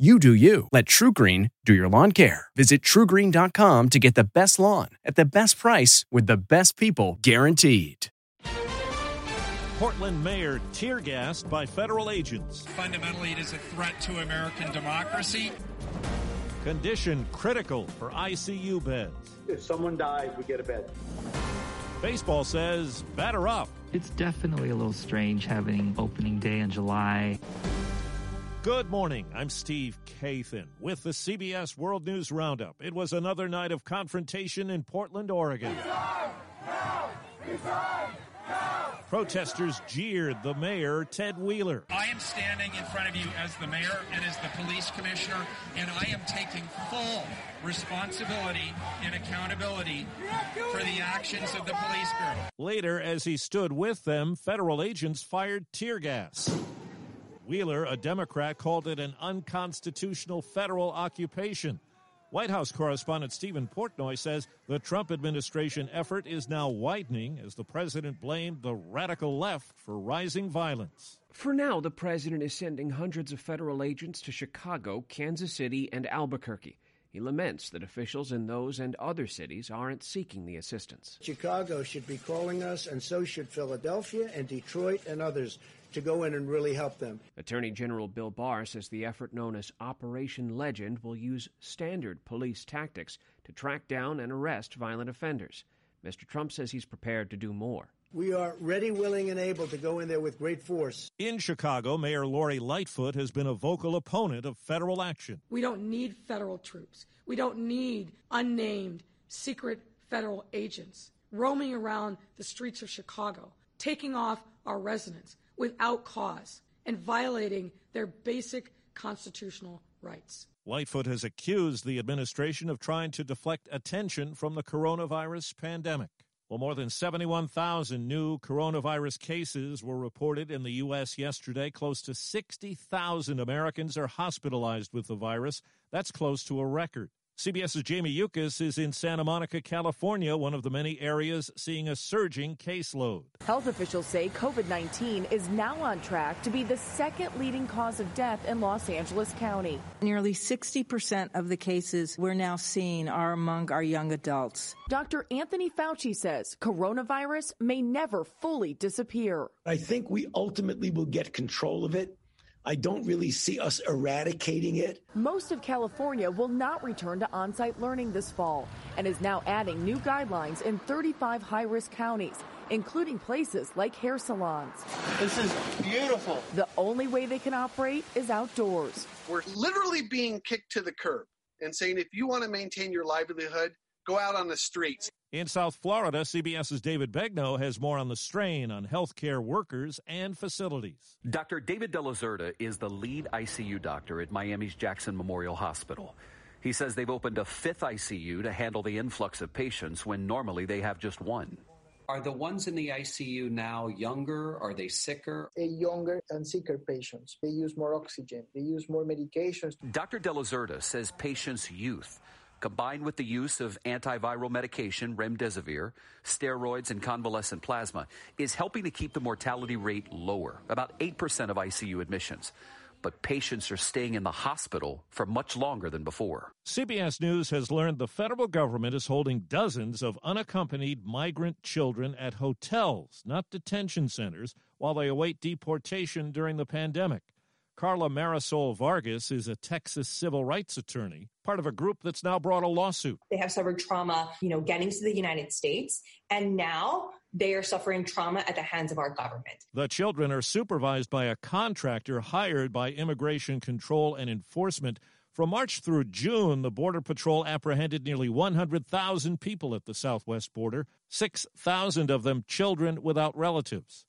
You do you. Let TruGreen do your lawn care. Visit trugreen.com to get the best lawn at the best price with the best people guaranteed. Portland mayor tear gassed by federal agents. Fundamentally, it is a threat to American democracy. Condition critical for ICU beds. If someone dies, we get a bed. Baseball says batter up. It's definitely a little strange having opening day in July. Good morning. I'm Steve Kathan with the CBS World News Roundup. It was another night of confrontation in Portland, Oregon. Protesters jeered the mayor, Ted Wheeler. I am standing in front of you as the mayor and as the police commissioner, and I am taking full responsibility and accountability for the actions of the police bureau. Later, as he stood with them, federal agents fired tear gas. Wheeler, a Democrat, called it an unconstitutional federal occupation. White House correspondent Steven Portnoy says the Trump administration effort is now widening as the president blamed the radical left for rising violence. For now, the president is sending hundreds of federal agents to Chicago, Kansas City, and Albuquerque. He laments that officials in those and other cities aren't seeking the assistance. Chicago should be calling us, and so should Philadelphia and Detroit and others to go in and really help them. Attorney General Bill Barr says the effort known as Operation Legend will use standard police tactics to track down and arrest violent offenders. Mr. Trump says he's prepared to do more. We are ready, willing, and able to go in there with great force. In Chicago, Mayor Lori Lightfoot has been a vocal opponent of federal action. We don't need federal troops. We don't need unnamed, secret federal agents roaming around the streets of Chicago, taking off our residents without cause and violating their basic constitutional rights. Lightfoot has accused the administration of trying to deflect attention from the coronavirus pandemic. Well, more than 71,000 new coronavirus cases were reported in the U.S. yesterday. Close to 60,000 Americans are hospitalized with the virus. That's close to a record. CBS's Jamie Yuccas is in Santa Monica, California, one of the many areas seeing a surging caseload. Health officials say COVID 19 is now on track to be the second leading cause of death in Los Angeles County. Nearly 60% of the cases we're now seeing are among our young adults. Dr. Anthony Fauci says coronavirus may never fully disappear. I think we ultimately will get control of it. I don't really see us eradicating it. Most of California will not return to on site learning this fall and is now adding new guidelines in 35 high risk counties, including places like hair salons. This is beautiful. The only way they can operate is outdoors. We're literally being kicked to the curb and saying if you want to maintain your livelihood, go out on the streets. In South Florida, CBS's David Begnaud has more on the strain on healthcare workers and facilities. Dr. David De La Zerda is the lead ICU doctor at Miami's Jackson Memorial Hospital. He says they've opened a fifth ICU to handle the influx of patients when normally they have just one. Are the ones in the ICU now younger? Are they sicker? A younger and sicker patients. They use more oxygen. They use more medications. Dr. De La Zerda says patients' youth combined with the use of antiviral medication, remdesivir, steroids, and convalescent plasma, is helping to keep the mortality rate lower, about 8% of ICU admissions. But patients are staying in the hospital for much longer than before. CBS News has learned the federal government is holding dozens of unaccompanied migrant children at hotels, not detention centers, while they await deportation during the pandemic. Karla Marisol Vargas is a Texas civil rights attorney, part of a group that's now brought a lawsuit. They have suffered trauma, you know, getting to the United States, and now they are suffering trauma at the hands of our government. The children are supervised by a contractor hired by Immigration Control and Enforcement. From March through June, the Border Patrol apprehended nearly 100,000 people at the southwest border, 6,000 of them children without relatives.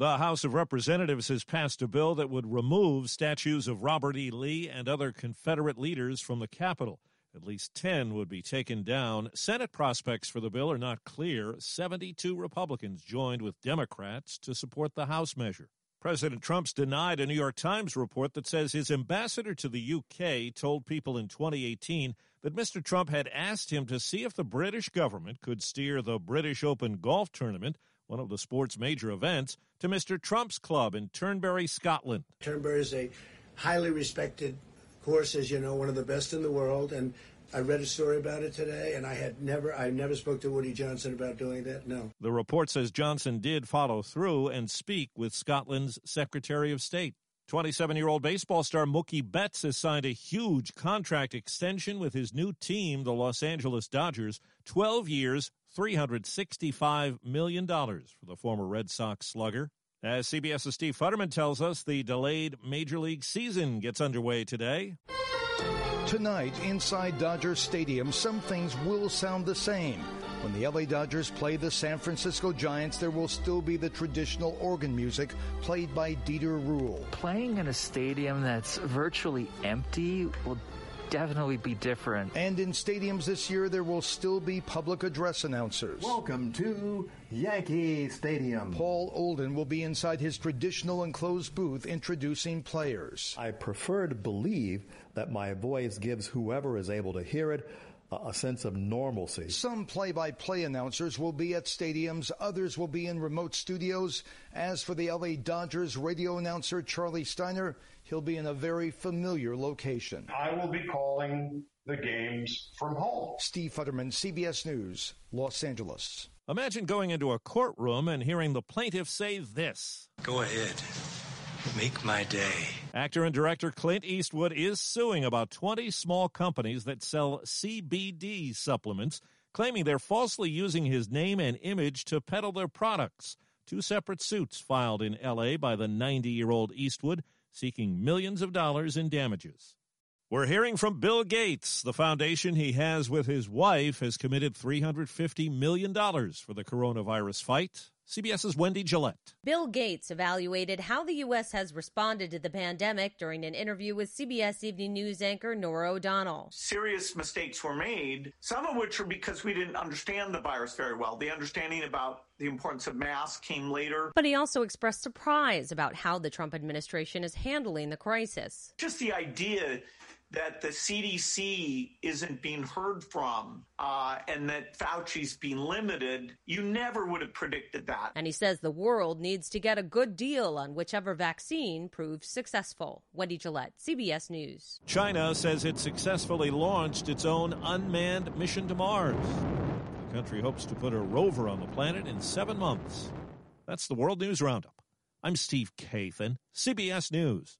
The House of Representatives has passed a bill that would remove statues of Robert E. Lee and other Confederate leaders from the Capitol. At least 10 would be taken down. Senate prospects for the bill are not clear. 72 Republicans joined with Democrats to support the House measure. President Trump's denied a New York Times report that says his ambassador to the UK told people in 2018 that Mr. Trump had asked him to see if the British government could steer the British Open golf tournament one of the sport's major events, to Mr. Trump's club in Turnberry, Scotland. Turnberry is a highly respected course, as you know, one of the best in the world. And I read a story about it today, and I had never, I never spoke to Woody Johnson about doing that. No. The report says Johnson did follow through and speak with Scotland's Secretary of State. 27 year old baseball star Mookie Betts has signed a huge contract extension with his new team, the Los Angeles Dodgers. 12 years, $365 million for the former Red Sox slugger. As CBS's Steve Futterman tells us, the delayed Major League season gets underway today. Tonight, inside Dodger Stadium, some things will sound the same. When the LA Dodgers play the San Francisco Giants, there will still be the traditional organ music played by Dieter Ruehle. Playing in a stadium that's virtually empty will definitely be different. And in stadiums this year, there will still be public address announcers. Welcome to Yankee Stadium. Paul Olden will be inside his traditional enclosed booth introducing players. I prefer to believe that my voice gives whoever is able to hear it a sense of normalcy. Some play by play announcers will be at stadiums, others will be in remote studios. As for the LA Dodgers radio announcer Charlie Steiner, he'll be in a very familiar location. I will be calling the games from home. Steve Futterman, CBS News, Los Angeles. Imagine going into a courtroom and hearing the plaintiff say this Go ahead. Make my day. Actor and director Clint Eastwood is suing about 20 small companies that sell CBD supplements, claiming they're falsely using his name and image to peddle their products. Two separate suits filed in L.A. by the 90 year old Eastwood, seeking millions of dollars in damages. We're hearing from Bill Gates. The foundation he has with his wife has committed $350 million for the coronavirus fight. CBS's Wendy Gillette. Bill Gates evaluated how the U.S. has responded to the pandemic during an interview with CBS Evening News anchor Norah O'Donnell. Serious mistakes were made, some of which are because we didn't understand the virus very well. The understanding about the importance of masks came later. But he also expressed surprise about how the Trump administration is handling the crisis. Just the idea that the CDC isn't being heard from uh, and that Fauci's being limited, you never would have predicted that. And he says the world needs to get a good deal on whichever vaccine proves successful. Wendy Gillette, CBS News. China says it successfully launched its own unmanned mission to Mars. The country hopes to put a rover on the planet in seven months. That's the World News Roundup. I'm Steve Kathan, CBS News.